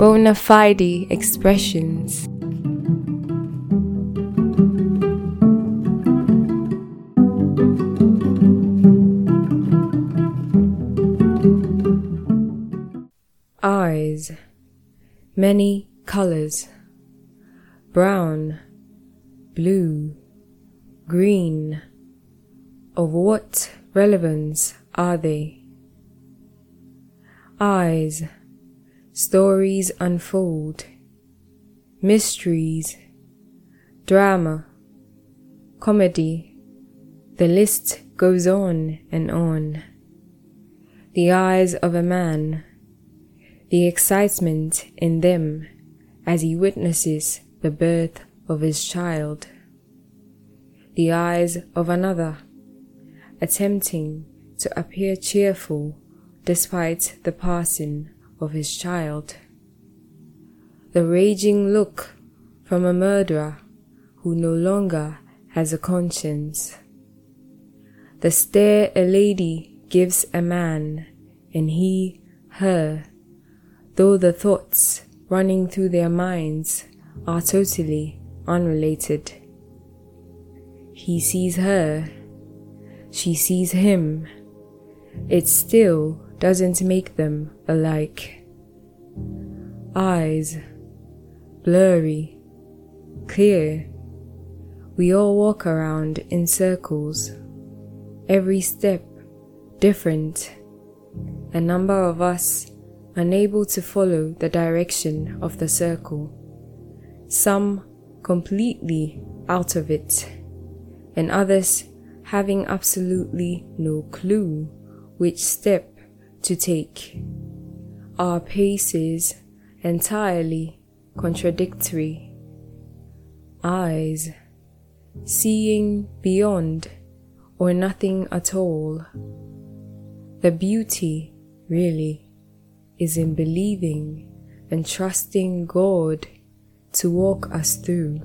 bona fide expressions. Eyes, many colors brown, blue, green. Of what relevance are they? Eyes Stories unfold, mysteries, drama, comedy. The list goes on and on. The eyes of a man, the excitement in them as he witnesses the birth of his child. The eyes of another, attempting to appear cheerful despite the passing of his child. The raging look from a murderer who no longer has a conscience. The stare a lady gives a man, and he her, though the thoughts running through their minds are totally unrelated. He sees her, she sees him. It still doesn't make them alike. Eyes, blurry, clear. We all walk around in circles, every step different. A number of us unable to follow the direction of the circle, some completely out of it, and others having absolutely no clue which step to take. Our paces entirely contradictory. Eyes seeing beyond or nothing at all. The beauty, really, is in believing and trusting God to walk us through.